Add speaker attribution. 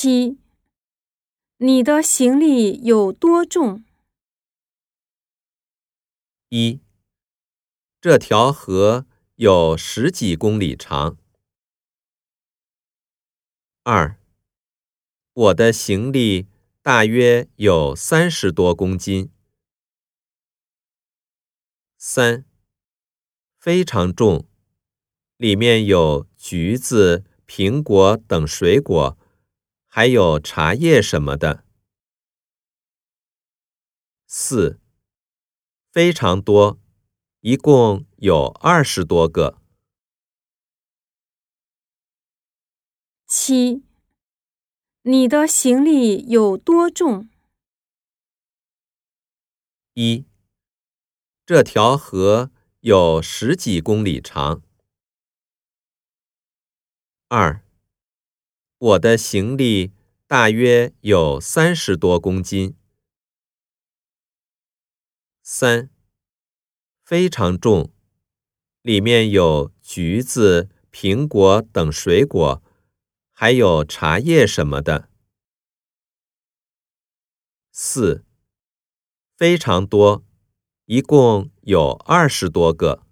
Speaker 1: 七，你的行李有多重？
Speaker 2: 一，这条河有十几公里长。二，我的行李大约有三十多公斤。三，非常重，里面有橘子、苹果等水果。还有茶叶什么的。四，非常多，一共有二十多个。
Speaker 1: 七，你的行李有多重？
Speaker 2: 一，这条河有十几公里长。二。我的行李大约有三十多公斤。三，非常重，里面有橘子、苹果等水果，还有茶叶什么的。四，非常多，一共有二十多个。